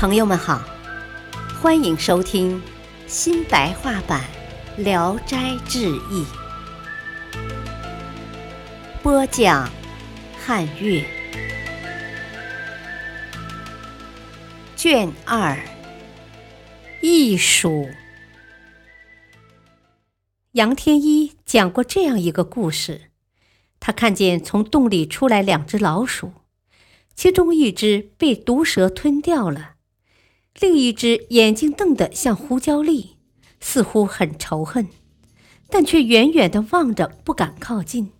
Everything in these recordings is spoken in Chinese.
朋友们好，欢迎收听新白话版《聊斋志异》，播讲汉乐，卷二，艺术。杨天一讲过这样一个故事：他看见从洞里出来两只老鼠，其中一只被毒蛇吞掉了。另一只眼睛瞪得像胡椒粒，似乎很仇恨，但却远远的望着，不敢靠近。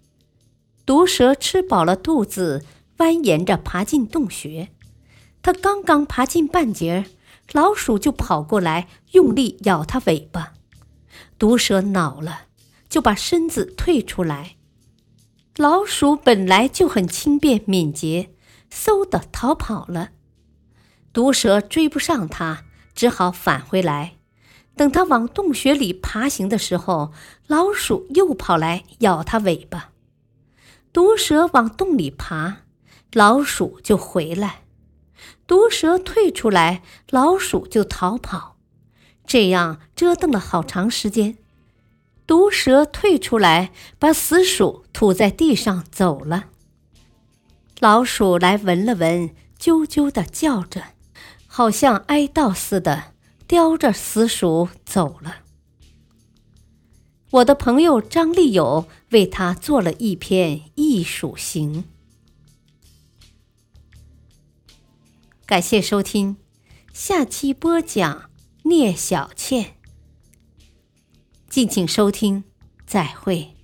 毒蛇吃饱了肚子，蜿蜒着爬进洞穴。它刚刚爬进半截儿，老鼠就跑过来，用力咬它尾巴。毒蛇恼了，就把身子退出来。老鼠本来就很轻便敏捷，嗖地逃跑了。毒蛇追不上它，只好返回来。等它往洞穴里爬行的时候，老鼠又跑来咬它尾巴。毒蛇往洞里爬，老鼠就回来；毒蛇退出来，老鼠就逃跑。这样折腾了好长时间。毒蛇退出来，把死鼠吐在地上走了。老鼠来闻了闻，啾啾地叫着。好像哀悼似的，叼着死鼠走了。我的朋友张立友为他做了一篇《艺术行》。感谢收听，下期播讲聂小倩。敬请收听，再会。